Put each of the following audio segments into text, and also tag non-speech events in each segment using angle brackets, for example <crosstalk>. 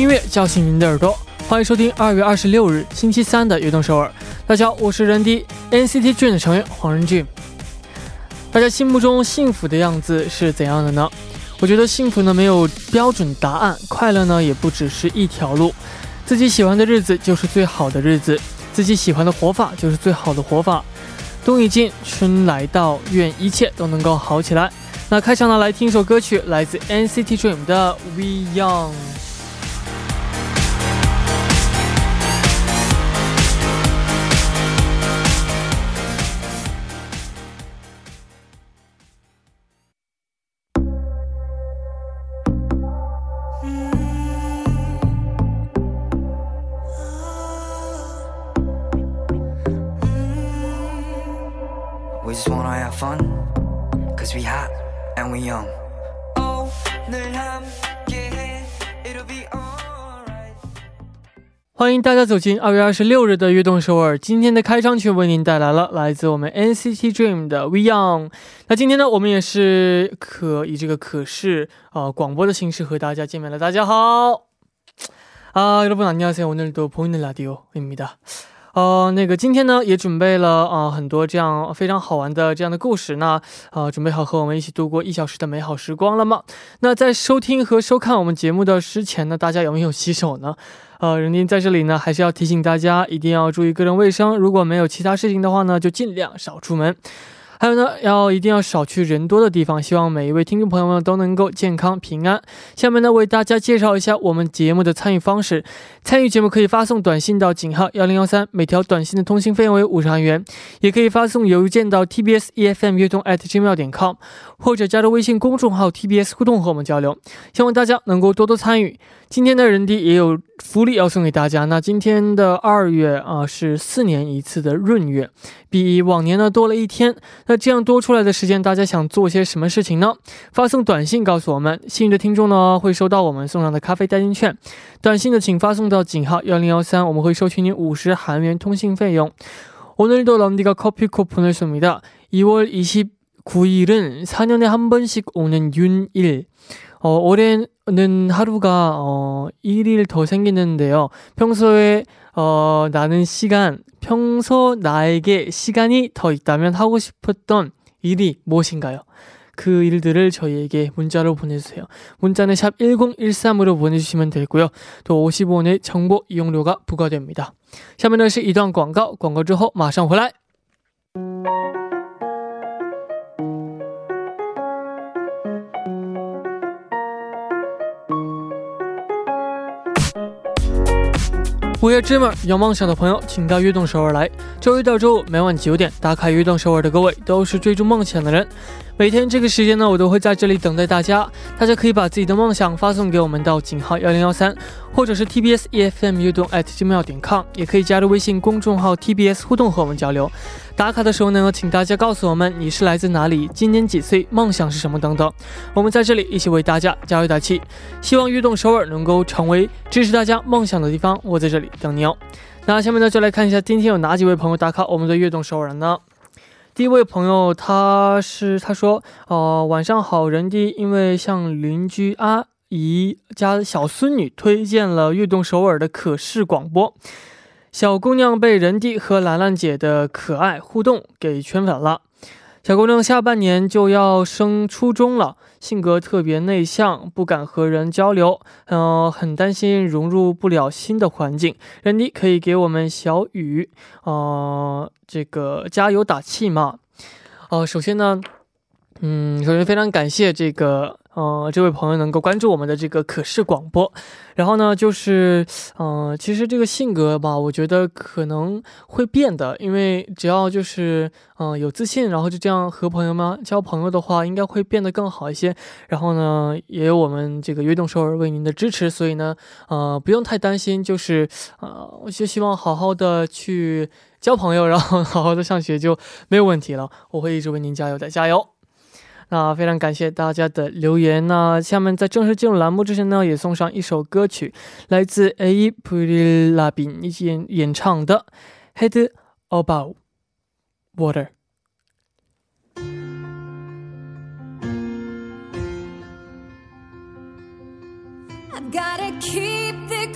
音乐叫醒您的耳朵，欢迎收听二月二十六日星期三的《悦动首尔》。大家好，我是人迪 NCT Dream 的成员黄仁俊。大家心目中幸福的样子是怎样的呢？我觉得幸福呢没有标准答案，快乐呢也不只是一条路。自己喜欢的日子就是最好的日子，自己喜欢的活法就是最好的活法。冬已尽，春来到，愿一切都能够好起来。那开场呢，来听一首歌曲，来自 NCT Dream 的《We Young》。欢迎大家走进二月二十六日的悦动首尔。今天的开场曲为您带来了来自我们 NCT Dream 的 We Young。那今天呢，我们也是可以这个可视啊广播的形式和大家见面了。大家好，啊，여러분안녕하세요오늘도보이는라디오입니다。 呃，那个今天呢也准备了啊很多这样非常好玩的这样的故事。那呃，准备好和我们一起度过一小时的美好时光了吗？那在收听和收看我们节目的之前呢，大家有没有洗手呢？呃，人丁在这里呢，还是要提醒大家，一定要注意个人卫生。如果没有其他事情的话呢，就尽量少出门。还有呢，要一定要少去人多的地方。希望每一位听众朋友们都能够健康平安。下面呢，为大家介绍一下我们节目的参与方式。参与节目可以发送短信到井号幺零幺三，每条短信的通信费用为五十韩元。也可以发送邮件到 tbs efm 乐动 at gmail 点 com，或者加入微信公众号 tbs 互动和我们交流。希望大家能够多多参与。今天的人迪也有福利要送给大家。那今天的二月啊，是四年一次的闰月，比往年呢多了一天。那这样多出来的时间，大家想做些什么事情呢？发送短信告诉我们，幸运的听众呢会收到我们送上的咖啡代金券。短信的请发送到井号幺零幺三，我们会收取您五十韩元通信费用。오늘도런디가커피쿠폰을씁니다2월이십구일은4년에한번씩오는윤일 어, 올해 는 하루가 어, 1일 더 생기는데요. 평소에 어, 나는 시간, 평소 나에게 시간이 더 있다면 하고 싶었던 일이 무엇인가요? 그 일들을 저희에게 문자로 보내주세요. 문자는 샵 1013으로 보내주시면 되고요. 또 50원의 정보 이용료가 부과됩니다. 下面呢是一段广告，广告之后马上回来。 午夜之门有梦想的朋友，请到悦动首尔来。周一到周五每晚九点，打开悦动首尔的各位都是追逐梦想的人。每天这个时间呢，我都会在这里等待大家。大家可以把自己的梦想发送给我们到井号幺零幺三，或者是 TBS EFM 悦动 at 小秒点 com，也可以加入微信公众号 TBS 互动和我们交流。打卡的时候呢，请大家告诉我们你是来自哪里，今年几岁，梦想是什么等等。我们在这里一起为大家加油打气，希望悦动首尔能够成为支持大家梦想的地方。我在这里等你哦。那下面呢，就来看一下今天有哪几位朋友打卡我们的悦动首尔呢？第一位朋友，他是他说，哦，晚上好，人弟，因为向邻居阿姨家小孙女推荐了悦动首尔的可视广播，小姑娘被人弟和兰兰姐的可爱互动给圈粉了。小姑娘下半年就要升初中了，性格特别内向，不敢和人交流，嗯，很担心融入不了新的环境。人迪可以给我们小雨，呃，这个加油打气吗？哦，首先呢，嗯，首先非常感谢这个。呃，这位朋友能够关注我们的这个可视广播，然后呢，就是，嗯，其实这个性格吧，我觉得可能会变的，因为只要就是，嗯，有自信，然后就这样和朋友们交朋友的话，应该会变得更好一些。然后呢，也有我们这个悦动首尔为您的支持，所以呢，呃，不用太担心，就是，呃，我就希望好好的去交朋友，然后好好的上学就没有问题了。我会一直为您加油的，加油！那非常感谢大家的留言。那下面在正式进入栏目之前呢，也送上一首歌曲，来自 A. Prilabin 演演唱的《Head Above Water》。Gotta keep this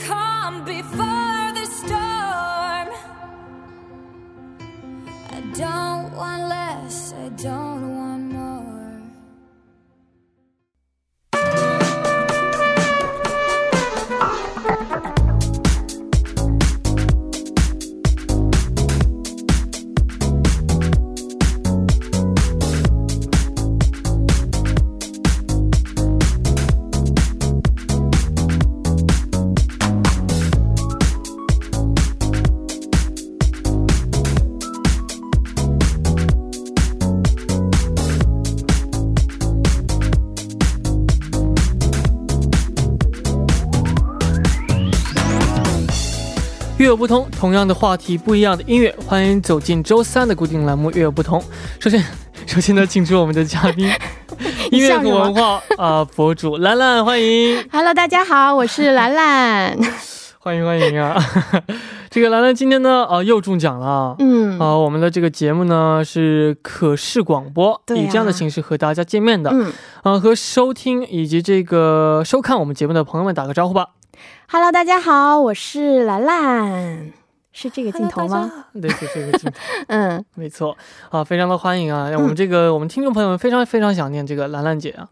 月有不同，同样的话题，不一样的音乐，欢迎走进周三的固定栏目《月有不同》。首先，首先呢，请出我们的嘉宾，<laughs> 音乐和文化啊博主兰兰，欢迎。Hello，大家好，我是兰兰。<laughs> 欢迎欢迎啊！<laughs> 这个兰兰今天呢啊又中奖了。嗯啊，我们的这个节目呢是可视广播，以这样的形式和大家见面的。嗯啊，和收听以及这个收看我们节目的朋友们打个招呼吧。Hello，大家好，我是兰兰，是这个镜头吗？对，是这个镜头。<laughs> 嗯，没错。啊，非常的欢迎啊！我们这个我们听众朋友们非常非常想念这个兰兰姐啊。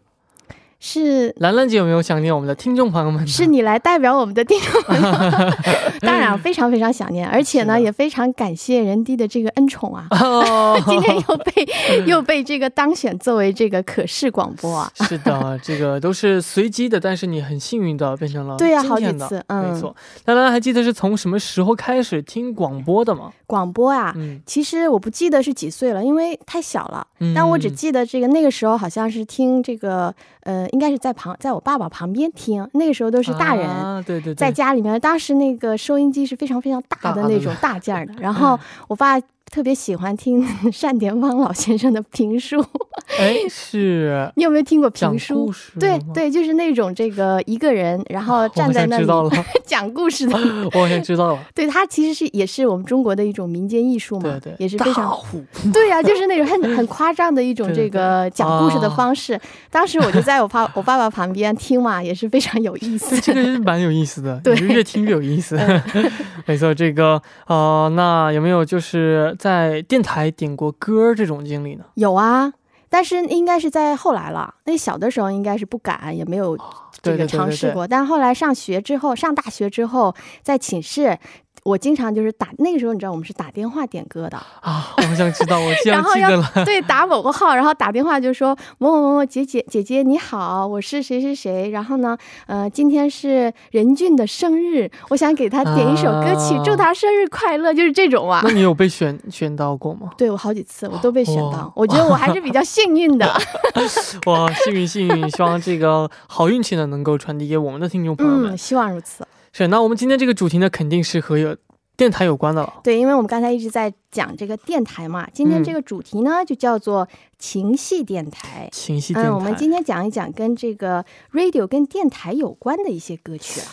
是兰兰姐有没有想念我们的听众朋友们？是你来代表我们的听众朋友，<laughs> 当然非常非常想念，而且呢也非常感谢人弟的这个恩宠啊！<laughs> 今天又被又被这个当选作为这个可视广播啊！是的，这个都是随机的，但是你很幸运的变成了对呀，好几次，嗯，没错。兰兰还记得是从什么时候开始听广播的吗？广播啊，嗯，其实我不记得是几岁了，因为太小了。但我只记得这个那个时候好像是听这个。呃，应该是在旁，在我爸爸旁边听，那个时候都是大人，对对，在家里面，当时那个收音机是非常非常大的那种大件的，<laughs> 然后我爸。特别喜欢听 <laughs> 单田芳老先生的评书，哎，是 <laughs> 你有没有听过评书？对对，就是那种这个一个人，然后站在那里 <laughs> 讲故事的。我好像知道了。对他其实是也是我们中国的一种民间艺术嘛，对对，也是非常对呀，就是那种很很夸张的一种这个讲故事的方式。当时我就在我爸我爸爸旁边听嘛，也是非常有意思。这个是蛮有意思的，对，越听越有意思。没错，这个呃，那有没有就是？在电台点过歌这种经历呢？有啊，但是应该是在后来了。那小的时候应该是不敢，也没有这个尝试过。但后来上学之后，上大学之后，在寝室。我经常就是打那个时候，你知道我们是打电话点歌的啊，我好像知道，我记得了。对，<laughs> 打某个号，然后打电话就说某某某某姐姐姐姐你好，我是谁谁谁，然后呢，呃，今天是任俊的生日，我想给他点一首歌曲，祝他生日快乐，就是这种啊。那你有被选选到过吗？对我好几次，我都被选到，我觉得我还是比较幸运的。<laughs> 哇，幸运幸运，希望这个好运气呢能够传递给我们的听众朋友们。希望如此。是，那我们今天这个主题呢，肯定是和有电台有关的了。对，因为我们刚才一直在讲这个电台嘛，今天这个主题呢，就叫做情系电台。情系电台，我们今天讲一讲跟这个 radio 跟电台有关的一些歌曲啊。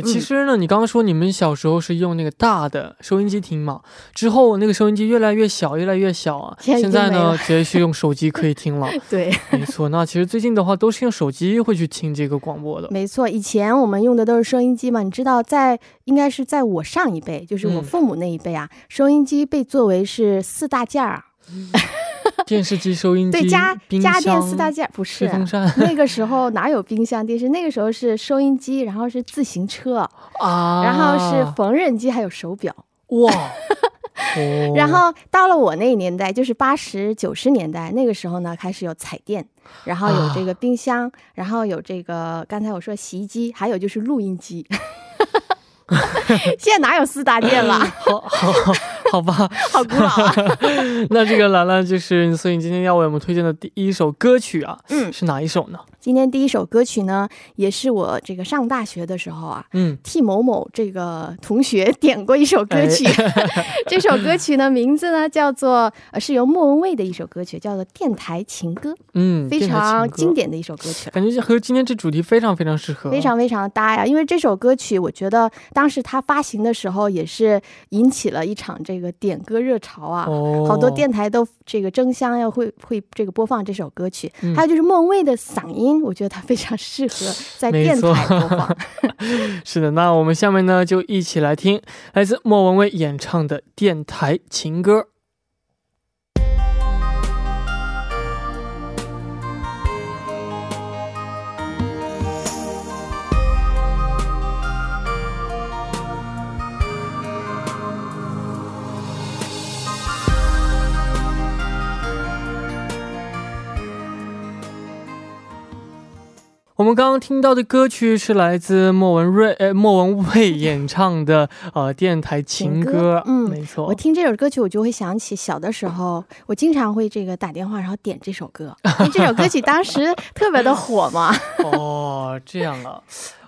对，其实呢，你刚刚说你们小时候是用那个大的收音机听嘛，之后那个收音机越来越小，越来越小啊。现在呢，直接是用 <laughs> 手机可以听了。对，没错。那其实最近的话，都是用手机会去听这个广播的。没错，以前我们用的都是收音机嘛。你知道，在应该是在我上一辈，就是我父母那一辈啊，收音机被作为是四大件儿。<laughs> <laughs> 电视机、收音机、对家家电四大件，不是。<laughs> 那个时候哪有冰箱、电视？那个时候是收音机，然后是自行车啊，然后是缝纫机，还有手表。哇！<laughs> 然后到了我那个年代，就是八十九十年代，那个时候呢，开始有彩电，然后有这个冰箱，然后有这个刚才我说洗衣机，还有就是录音机。现在哪有四大件了？好好好吧，<laughs> 好古老啊。<laughs> 那这个兰兰就是，所以你今天要为我们推荐的第一首歌曲啊，嗯，是哪一首呢？今天第一首歌曲呢，也是我这个上大学的时候啊，嗯，替某某这个同学点过一首歌曲。<laughs> 这首歌曲呢，名字呢叫做，呃，是由莫文蔚的一首歌曲，叫做《电台情歌》。嗯，非常经典的一首歌曲，感觉和今天这主题非常非常适合，非常非常搭呀。因为这首歌曲，我觉得当时它发行的时候也是引起了一场这个。个点歌热潮啊，好多电台都这个争相要会会这个播放这首歌曲。还有就是莫文蔚的嗓音，我觉得她非常适合 <laughs> 在电台播放。<laughs> 是的，那我们下面呢就一起来听来自莫文蔚演唱的电台情歌。我们刚刚听到的歌曲是来自莫文蔚，呃，莫文蔚演唱的呃电台情歌，嗯，没错。我听这首歌曲，我就会想起小的时候，我经常会这个打电话，然后点这首歌，因为这首歌曲当时特别的火嘛。<laughs> 哦，这样啊。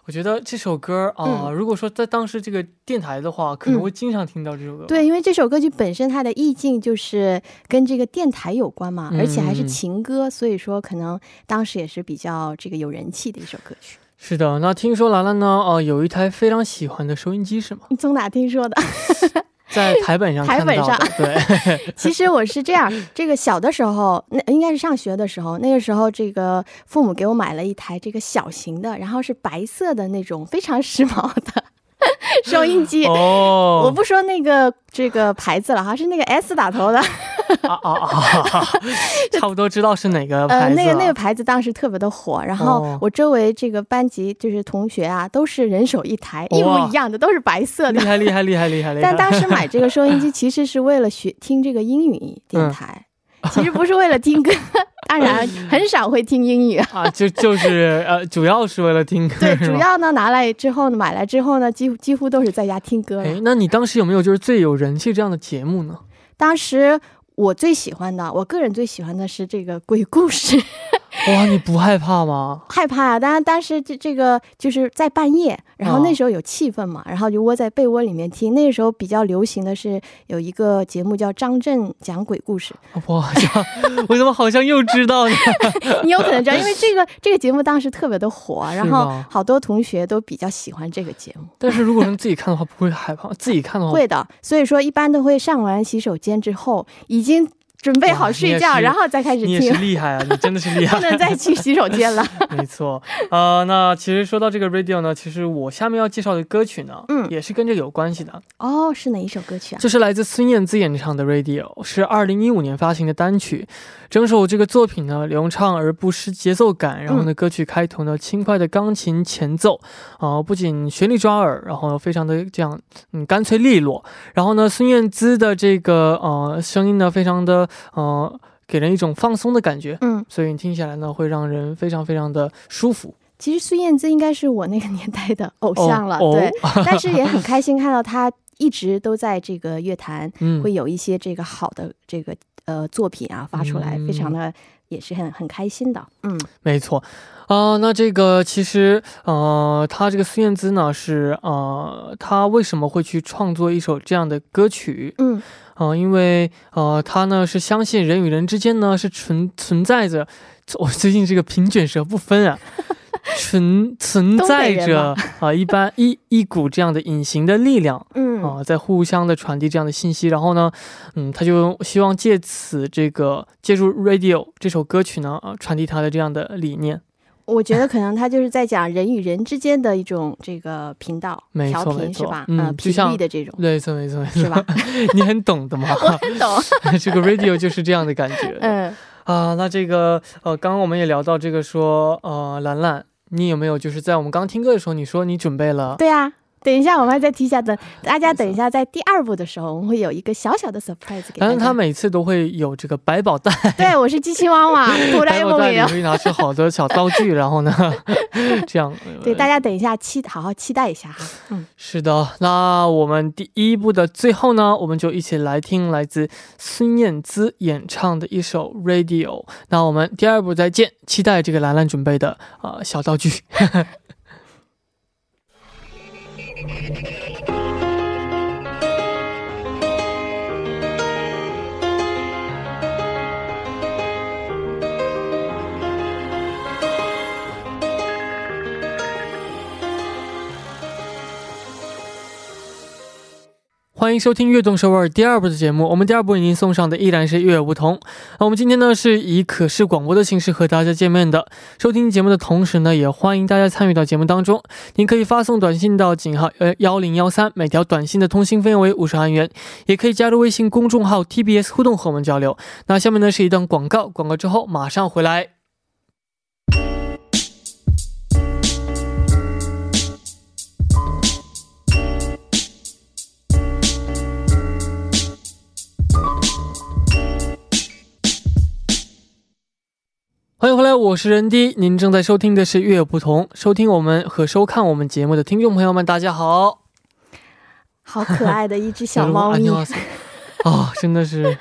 我觉得这首歌啊，如果说在当时这个电台的话，可能会经常听到这首歌。对，因为这首歌曲本身它的意境就是跟这个电台有关嘛，而且还是情歌，所以说可能当时也是比较这个有人气的一首歌曲。是的，那听说兰兰呢，哦，有一台非常喜欢的收音机是吗？你 <laughs> 从哪听说的？<laughs> 在台本上，台本上对。<laughs> 其实我是这样，这个小的时候，那应该是上学的时候，那个时候这个父母给我买了一台这个小型的，然后是白色的那种非常时髦的。<laughs> 收音机。哦，我不说那个这个牌子了哈，是那个 S 打头的，啊 <laughs> 啊啊，<laughs> 差不多知道是哪个牌子。呃，那个那个牌子当时特别的火，然后我周围这个班级就是同学啊，都是人手一台，一模一样的，都是白色的，厉害厉害厉害厉害厉害。但当时买这个收音机其实是为了学听这个英语电台，<laughs> 其实不是为了听歌。<laughs> 当然很少会听英语啊，就就是呃，主要是为了听歌。对，主要呢拿来之后呢，买来之后呢，几乎几乎都是在家听歌。哎，那你当时有没有就是最有人气这样的节目呢？当时我最喜欢的，我个人最喜欢的是这个鬼故事。哇，你不害怕吗？<laughs> 害怕啊！当然，当时这这个就是在半夜，然后那时候有气氛嘛，然后就窝在被窝里面听。那个时候比较流行的是有一个节目叫张震讲鬼故事。我好像，我怎么好像又知道呢？<laughs> 你有可能知道，因为这个 <laughs> 这个节目当时特别的火，然后好多同学都比较喜欢这个节目。但是如果是自己看的话，不会害怕；自己看的话，会的。所以说，一般都会上完洗手间之后，已经。准备好睡觉，然后再开始听。你也是厉害啊！你真的是厉害，<laughs> 不能再去洗手间了。<laughs> 没错，呃，那其实说到这个 radio 呢，其实我下面要介绍的歌曲呢，嗯，也是跟这有关系的。哦，是哪一首歌曲啊？就是来自孙燕姿演唱的 radio，是二零一五年发行的单曲。整首这个作品呢，流畅而不失节奏感。然后呢，歌曲开头呢，轻快的钢琴前奏，啊，不仅旋律抓耳，然后非常的这样，嗯，干脆利落。然后呢，孙燕姿的这个呃声音呢，非常的呃，给人一种放松的感觉。嗯，所以你听起来呢，会让人非常非常的舒服。其实孙燕姿应该是我那个 <laughs> 年代的偶像了，对。但是也很 <laughs> 开心看到她一直都在这个乐坛，会有一些这个好的这个。呃，作品啊发出来，非常的也是很很开心的。嗯，没错啊。那这个其实呃，他这个孙燕姿呢是呃，他为什么会去创作一首这样的歌曲？嗯啊，因为呃，他呢是相信人与人之间呢是存存在着，我最近这个平卷舌不分啊。<laughs> 存存在着啊，一般一一股这样的隐形的力量，嗯啊，在互相的传递这样的信息。然后呢，嗯，他就希望借此这个借助 radio 这首歌曲呢，啊，传递他的这样的理念。我觉得可能他就是在讲人与人之间的一种这个频道调频是吧？嗯，频率的这种。没错没错没错，是吧？<laughs> 你很懂的嘛？<laughs> 我很懂。这个 radio 就是这样的感觉。<laughs> 嗯啊，那这个呃，刚刚我们也聊到这个说呃，兰兰。你有没有就是在我们刚听歌的时候，你说你准备了？对呀。等一下，我们还在提一下，等 <laughs> 大家等一下，在第二部的时候，我们会有一个小小的 surprise 给大家。但是他每次都会有这个百宝袋。对，我是机器猫 <laughs> 嘛，百宝袋里可以拿出好多小道具，然后呢，<laughs> 这样。对，大家等一下期好好期待一下哈。嗯，是的。那我们第一部的最后呢，我们就一起来听来自孙燕姿演唱的一首 Radio。那我们第二部再见，期待这个兰兰准备的啊小道具。Thank you. 迎收听《悦动首尔》第二部的节目。我们第二部为您送上的依然是悦不同。那我们今天呢是以可视广播的形式和大家见面的。收听节目的同时呢，也欢迎大家参与到节目当中。您可以发送短信到井号呃幺零幺三，每条短信的通信费用为五十韩元。也可以加入微信公众号 TBS 互动和我们交流。那下面呢是一段广告，广告之后马上回来。欢迎回来，我是任迪。您正在收听的是《月不同》，收听我们和收看我们节目的听众朋友们，大家好。好可爱的一只小猫咪 <laughs> 啊！真的是，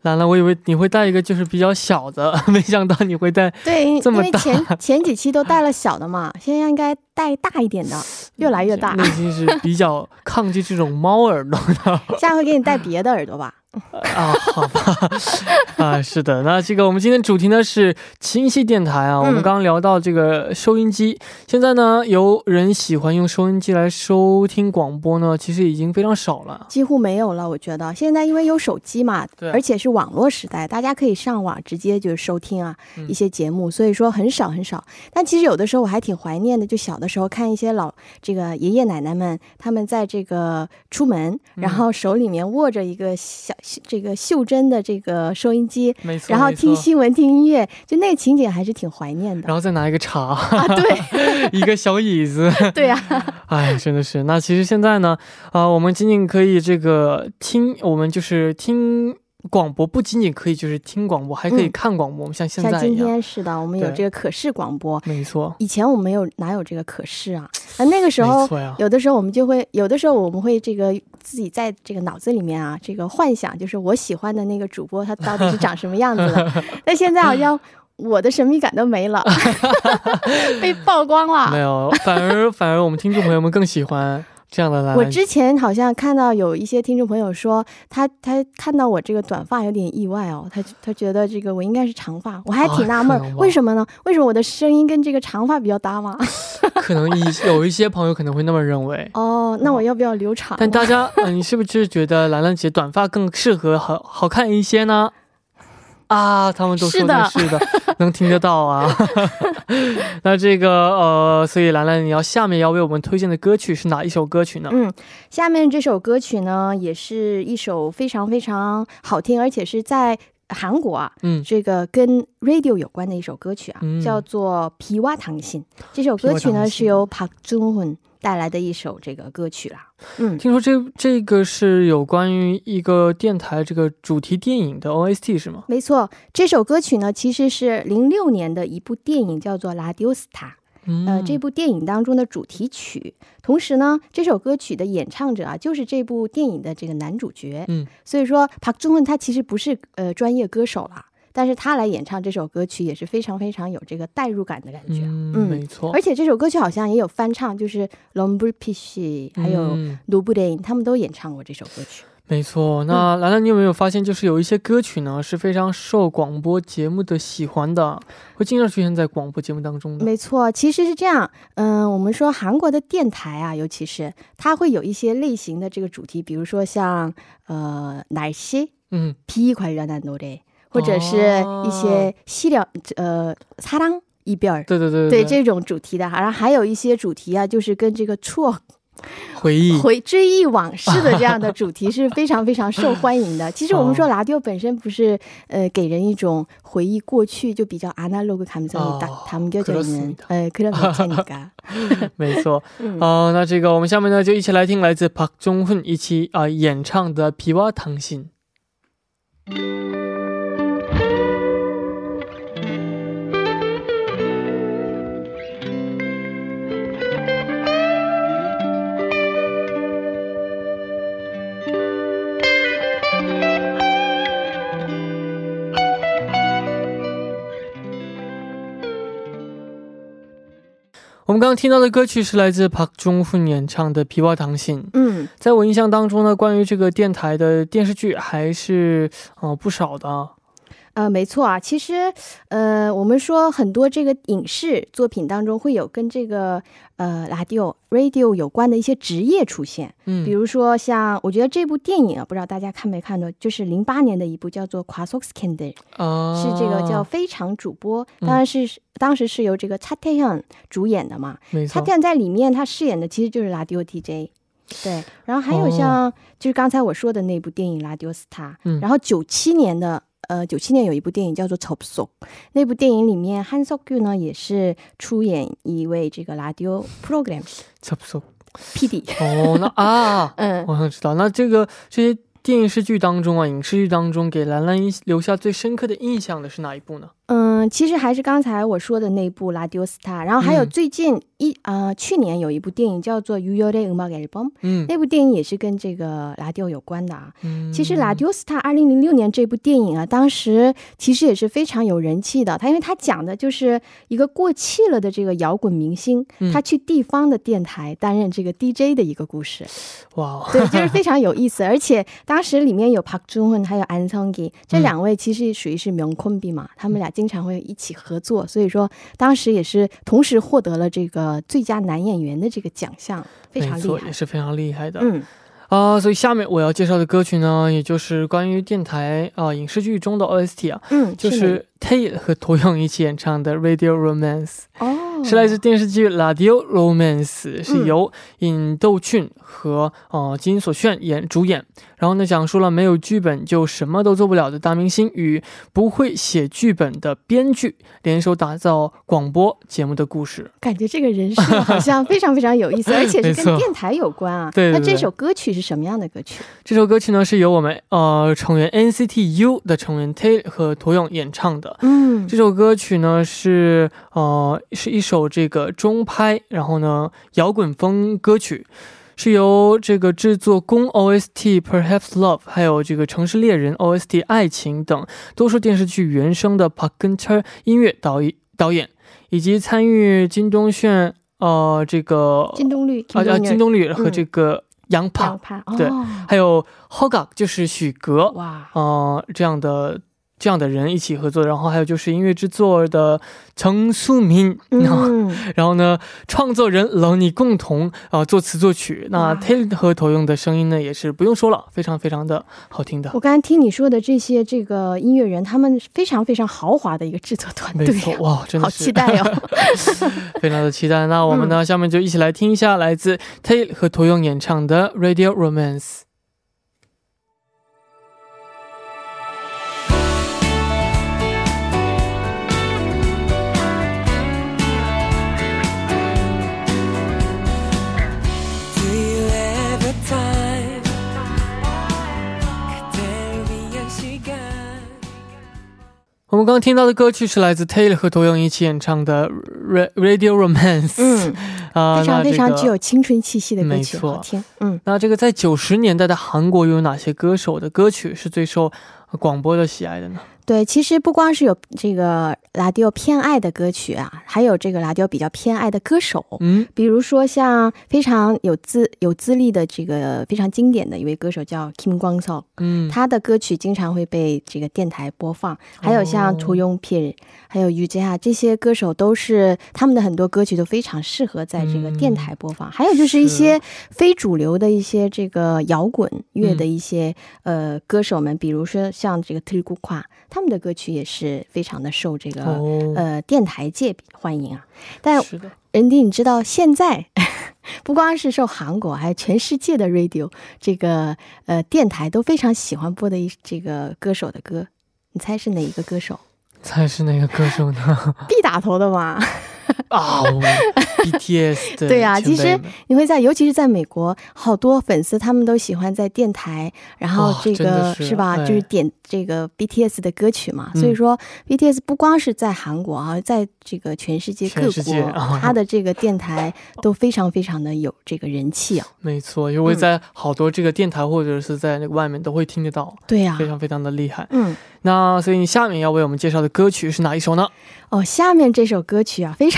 兰兰，我以为你会带一个就是比较小的，<laughs> 没想到你会带对这么大。前 <laughs> 前几期都带了小的嘛，现在应该带大一点的，越来越大。内心是比较抗拒这种猫耳朵的。下回给你带别的耳朵吧。啊，好吧，啊，是的，那这个我们今天主题呢是清晰电台啊。我们刚刚聊到这个收音机，现在呢有人喜欢用收音机来收听广播呢，其实已经非常少了，几乎没有了。我觉得现在因为有手机嘛，对，而且是网络时代，大家可以上网直接就是收听啊一些节目，所以说很少很少。但其实有的时候我还挺怀念的，就小的时候看一些老这个爷爷奶奶们，他们在这个出门，然后手里面握着一个小。这个袖珍的这个收音机，没错，然后听新闻、听音乐，就那个情景还是挺怀念的。然后再拿一个茶，啊对，<laughs> 一个小椅子，<laughs> 对呀。哎，真的是。那其实现在呢，啊，我们仅仅可以这个听，我们就是听。广播不仅仅可以就是听广播，还可以看广播。我们像现在像今天是的，我们有这个可视广播，没错。以前我们有哪有这个可视啊？啊，那个时候有的时候我们就会，有的时候我们会这个自己在这个脑子里面啊，这个幻想，就是我喜欢的那个主播他到底是长什么样子的。<laughs> 但现在好像我的神秘感都没了，<laughs> 被曝光了。没有，反而反而我们听众朋友们更喜欢。这样的，我之前好像看到有一些听众朋友说，他他看到我这个短发有点意外哦，他他觉得这个我应该是长发，我还挺纳闷，为什么呢？为什么我的声音跟这个长发比较搭吗？<laughs> 可能一有一些朋友可能会那么认为。哦，那我要不要留长？但大 <laughs> 家，嗯你是不是觉得兰兰姐短发更适合，好好看一些呢？啊，他们都说的是的，能听得到啊。<laughs> 那这个呃，所以兰兰，你要下面要为我们推荐的歌曲是哪一首歌曲呢？嗯，下面这首歌曲呢，也是一首非常非常好听，而且是在韩国啊，嗯，这个跟 radio 有关的一首歌曲啊，叫做《皮蛙糖心》。这首歌曲呢，是由 Park Hoon。带来的一首这个歌曲啦。嗯，听说这这个是有关于一个电台这个主题电影的 OST 是吗？没错，这首歌曲呢其实是零六年的一部电影叫做《拉迪欧斯塔》，呃，这部电影当中的主题曲。同时呢，这首歌曲的演唱者啊就是这部电影的这个男主角。嗯，所以说朴中文他其实不是呃专业歌手了。但是他来演唱这首歌曲也是非常非常有这个代入感的感觉，嗯，没错。而且这首歌曲好像也有翻唱，就是 Lombre Pishi 还有 l u b u d a n 他们都演唱过这首歌曲。没错。那兰兰，你有没有发现，就是有一些歌曲呢是非常受广播节目的喜欢的，会经常出现在广播节目当中的？没错，其实是这样。嗯，我们说韩国的电台啊，尤其是它会有一些类型的这个主题，比如说像呃哪些嗯，P 快乐的노래 或者是一些西凉呃擦裆一边儿，对对对对这种主题的，然后还有一些主题啊，就是跟这个错回忆回追忆往事的这样的 <laughs> 主题是非常非常受欢迎的。其实我们说拉丢本身不是呃给人一种回忆过去就比较 analog 他们叫他们叫叫人呃可能没见你噶，<laughs> 没错啊。那这个我们下面呢就一起来听来自 Park Jong Hoon 一起啊演唱的皮蛙糖心。我们刚刚听到的歌曲是来自朴钟훈演唱的《皮蛙糖心》。嗯，在我印象当中呢，关于这个电台的电视剧还是呃不少的。呃，没错啊，其实，呃，我们说很多这个影视作品当中会有跟这个呃 radio radio 有关的一些职业出现，嗯，比如说像我觉得这部电影啊，不知道大家看没看到，就是零八年的一部叫做《q u a s o k s k a n d e 是这个叫非常主播，当然是当时是由这个 Cha Taehyun 主演的嘛，没错，Cha Taehyun 在里面他饰演的其实就是 radio DJ，对，然后还有像就是刚才我说的那部电影《Radio Star》，然后九七年的。呃，九七年有一部电影叫做《c h o p s o 那部电影里面，Han s o k y u 呢也是出演一位这个 radio program c h o p s o PD。哦，那啊，<laughs> 嗯，我想知道，那这个这些电视剧当中啊，影视剧当中给兰兰留下最深刻的印象的是哪一部呢？嗯，嗯，其实还是刚才我说的那部《Radio Star》，然后还有最近一呃去年有一部电影叫做《Uyo de Umagiribom》，嗯，那部电影也是跟这个 Radio 有关的啊。嗯，其实《Radio Star》二零零六年这部电影啊，当时其实也是非常有人气的。他因为他讲的就是一个过气了的这个摇滚明星，他去地方的电台担任这个 DJ 的一个故事。哇，哦对，就是非常有意思。而且当时里面有 Park Jun Hun 还有 An Sang Ki 这两位，其实属于是名昆比嘛，他们俩经常。会一起合作，所以说当时也是同时获得了这个。呃，最佳男演员的这个奖项非常厉害，也是非常厉害的。嗯啊，所以下面我要介绍的歌曲呢，也就是关于电台啊影视剧中的 OST 啊，嗯，就是 Tay 和涂勇一起演唱的《Radio Romance》。哦。是来自电视剧《Radio Romance》，是由尹斗俊和呃金所炫演主演。然后呢，讲述了没有剧本就什么都做不了的大明星与不会写剧本的编剧联手打造广播节目的故事。感觉这个人设好像 <laughs> 非常非常有意思，而且是跟电台有关啊。<laughs> 对。那这首歌曲是什么样的歌曲？这首歌曲呢，是由我们呃成员 NCT U 的成员 Tay 和涂勇演唱的。嗯。这首歌曲呢是呃是一。首这个中拍，然后呢，摇滚风歌曲，是由这个制作公 OST Perhaps Love，还有这个城市猎人 OST 爱情等多数电视剧原声的 Park Gunter 音乐导演导演，以及参与金东炫呃这个金东绿啊金东绿和这个杨帕对，还有 Hogak 就是许格哇呃这样的。这样的人一起合作，然后还有就是音乐制作的程素敏，嗯，然后呢，创作人冷你共同啊作词作曲，那 Taylor 和投用的声音呢也是不用说了，非常非常的好听的。我刚刚听你说的这些这个音乐人，他们非常非常豪华的一个制作团队，没错，哇，真的好期待哦，<laughs> 非常的期待。那我们呢，下面就一起来听一下来自 Taylor 和投用演唱的 Radio Romance。我们刚刚听到的歌曲是来自 Taylor 和多勇一起演唱的《Radio Romance》，嗯，<laughs> 啊，非常非常具有青春气息的歌曲，好听。嗯，那这个在九十年代的韩国又有哪些歌手的歌曲是最受广播的喜爱的呢？对，其实不光是有这个拉迪欧偏爱的歌曲啊，还有这个拉迪欧比较偏爱的歌手。嗯，比如说像非常有资有资历的这个非常经典的一位歌手叫 Kim Kwang Seo，嗯，他的歌曲经常会被这个电台播放。还有像 To Young P，还有 Uja 这些歌手都是他们的很多歌曲都非常适合在这个电台播放。还有就是一些非主流的一些这个摇滚乐的一些呃歌手们，比如说像这个 t i g u k a 他们的歌曲也是非常的受这个呃电台界欢迎啊，但人迪，你知道现在 <laughs> 不光是受韩国，还有全世界的 radio 这个呃电台都非常喜欢播的一这个歌手的歌，你猜是哪一个歌手？猜是哪个歌手呢？<laughs> B 打头的嘛。<laughs> 啊，BTS 对啊，其实你会在，尤其是在美国，好多粉丝他们都喜欢在电台，然后这个是吧，就是点这个 BTS 的歌曲嘛。所以说，BTS 不光是在韩国啊，在这个全世界各国，他的这个电台都非常非常的有这个人气啊。没错，因为在好多这个电台或者是在那个外面都会听得到。对呀，非常非常的厉害。嗯，那所以你下面要为我们介绍的歌曲是哪一首呢？哦，下面这首歌曲啊，非常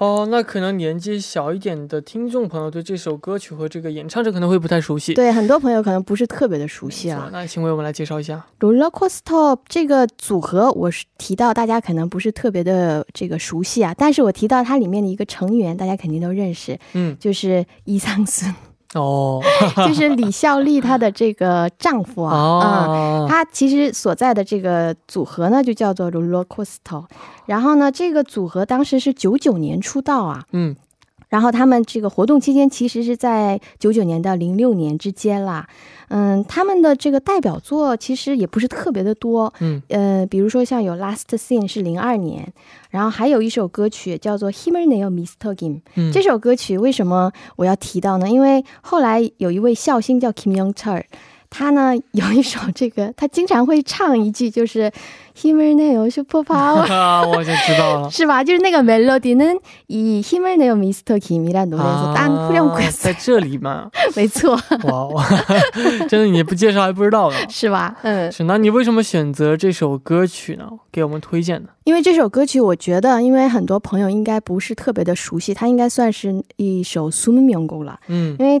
哦，那可能年纪小一点的听众朋友对这首歌曲和这个演唱者可能会不太熟悉。对，很多朋友可能不是特别的熟悉啊。那请为我们来介绍一下 Roller Coaster 这个组合，我是提到大家可能不是特别的这个熟悉啊，但是我提到它里面的一个成员，大家肯定都认识，嗯，就是伊桑孙。哦，就是李孝利她的这个丈夫啊，啊，他其实所在的这个组合呢，就叫做 Coaster。然后呢，这个组合当时是九九年出道啊，嗯，然后他们这个活动期间其实是在九九年到零六年之间啦。嗯，他们的这个代表作其实也不是特别的多，嗯，呃，比如说像有《Last Scene》是零二年，然后还有一首歌曲叫做《Himmer Nail Mr. Kim》，这首歌曲为什么我要提到呢？因为后来有一位孝星叫 Kim Young Chul。他呢有一首这个，<laughs> 他经常会唱一句，就是 “himer ne yo super power”，<laughs> 我就知道了，<laughs> 是吧？就是那个 melody 는이 himer ne yo Mr. Kim 이란노래에서딴 구。 在这里吗？没错。哇，真的你不介绍还不知道呢，是吧？嗯。是，那你为什么选择这首歌曲呢？给我们推荐的？因为这首歌曲，我觉得，因为很多朋友应该不是特别的熟悉，它应该算是一首苏门名歌了。嗯，因为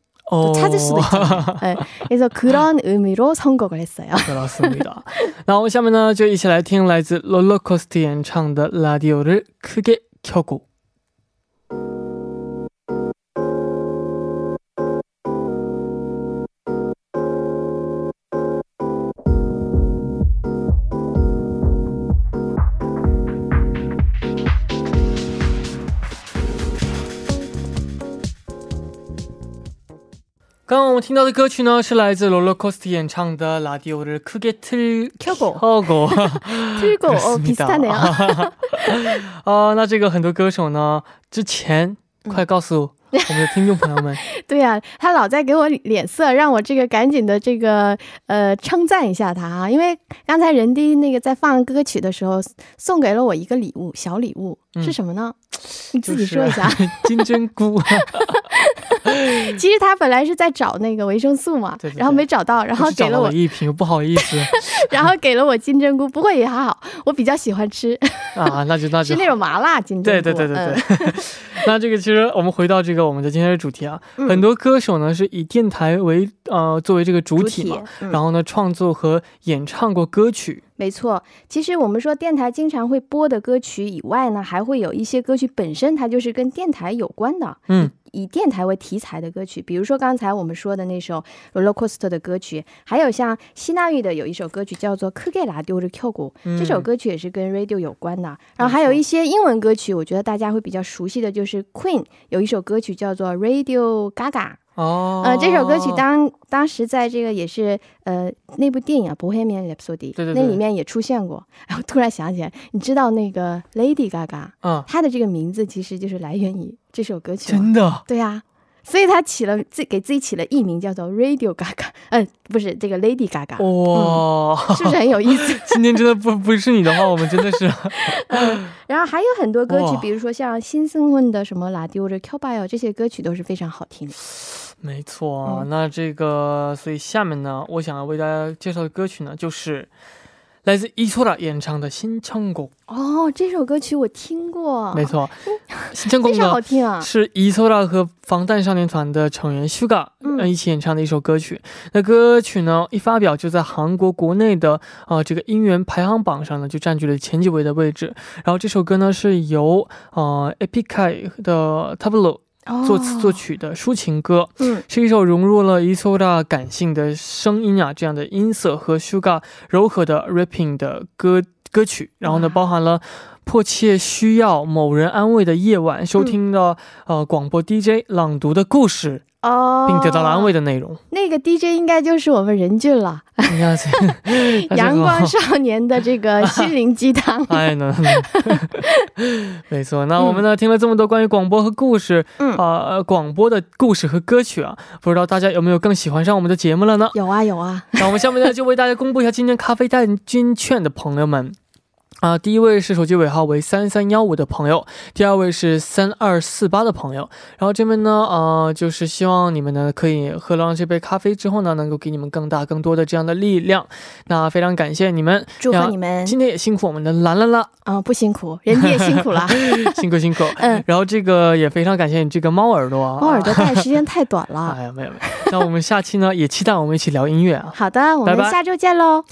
또 찾을 수도 있잖아요. <laughs> 네. 그래서 그런 의미로 선곡을 했어요. 그렇습니다. 那我们下面呢就一起来听来自 롤러코스터 演唱的 라디오를 크게 켜고 刚刚我们听到的歌曲呢，是来自 Roller Coaster 演唱的《라디오를크게틀켜고》。틀고哦，<laughs> 비슷하네 요。 <laughs> 啊，那这个很多歌手呢，之前快告诉 我们的听众朋友们。<laughs> 对呀，他老在给我脸色，让我这个赶紧的这个呃称赞一下他啊，因为刚才人低那个在放歌曲的时候，送给了我一个礼物，小礼物是什么呢？你自己说一下。<laughs> 金针菇。<laughs> 其实他本来是在找那个维生素嘛，然后没找到，然后给了我一瓶，不好意思，然后给了我金针菇，不过也还好，我比较喜欢吃啊，那就那就是那种麻辣金针菇，对对对对对。那这个其实我们回到这个我们的今天的主题啊，很多歌手呢是以电台为呃作为这个主体嘛，然后呢创作和演唱过歌曲。没错，其实我们说电台经常会播的歌曲以外呢，还会有一些歌曲本身它就是跟电台有关的，嗯，以电台为题材的歌曲，比如说刚才我们说的那首 Roller Coaster 的歌曲，还有像希娜玉的有一首歌曲叫做《Kagela》。这首歌曲也是跟 Radio 有关的，然后还有一些英文歌曲，我觉得大家会比较熟悉的就是 Queen，有一首歌曲叫做 Radio Gaga。哦，呃，这首歌曲当当时在这个也是呃那部电影啊《Bohemian Rhapsody》那里面也出现过。然后突然想起来，你知道那个 Lady Gaga，嗯，她的这个名字其实就是来源于这首歌曲。真的？对呀，所以她起了自给自己起了艺名叫做 Radio Gaga，嗯，不是这个 Lady Gaga。哇，是不是很有意思？<laughs> 今天真的不不是你的话，我们真的是。<laughs> 嗯，然后还有很多歌曲，比如说像新生问的什么《拉迪欧的 Q 巴哟》，这些歌曲都是非常好听的。没错，那这个，所以下面呢，我想要为大家介绍的歌曲呢，就是来自伊索拉演唱的《新唱歌》。哦，这首歌曲我听过。没错，新唱歌非常好听啊，是伊索拉和防弹少年团的成员 Suga 嗯一起演唱的一首歌曲。那歌曲呢，一发表就在韩国国内的啊这个音源排行榜上呢，就占据了前几位的位置。然后这首歌呢，是由呃 Epic 的 Tablo。作词作曲的抒情歌，嗯，是一首融入了 Isoda 感性的声音啊，这样的音色和 Suga 柔和的 rapping 的歌歌曲。然后呢，包含了迫切需要某人安慰的夜晚，收听的呃广播 DJ 朗读的故事。哦，并得到了安慰的内容。那个 DJ 应该就是我们任俊了。<laughs> 阳光少年的这个 <laughs> 心灵鸡汤。哎呢，<laughs> 没错。那我们呢听了这么多关于广播和故事，嗯啊广播的故事和歌曲啊，不知道大家有没有更喜欢上我们的节目了呢？有啊有啊。那我们下面呢就为大家公布一下今天咖啡蛋金券的朋友们。啊，第一位是手机尾号为三三幺五的朋友，第二位是三二四八的朋友。然后这边呢，呃，就是希望你们呢可以喝了这杯咖啡之后呢，能够给你们更大更多的这样的力量。那非常感谢你们，祝福你们。今天也辛苦我们的兰兰了啊，不辛苦，人家也辛苦了，<laughs> 辛苦辛苦。嗯，然后这个也非常感谢你这个猫耳朵，猫耳朵戴时间太短了。<laughs> 哎呀，没有没有。那我们下期呢也期待我们一起聊音乐啊。好的，我们下周见喽。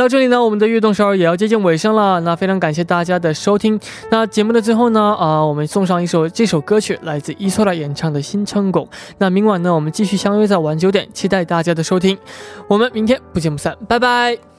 到这里呢，我们的悦动首尔也要接近尾声了。那非常感谢大家的收听。那节目的最后呢，啊，我们送上一首这首歌曲，来自伊索拉演唱的《新成功》。那明晚呢，我们继续相约在晚九点，期待大家的收听。我们明天不见不散，拜拜。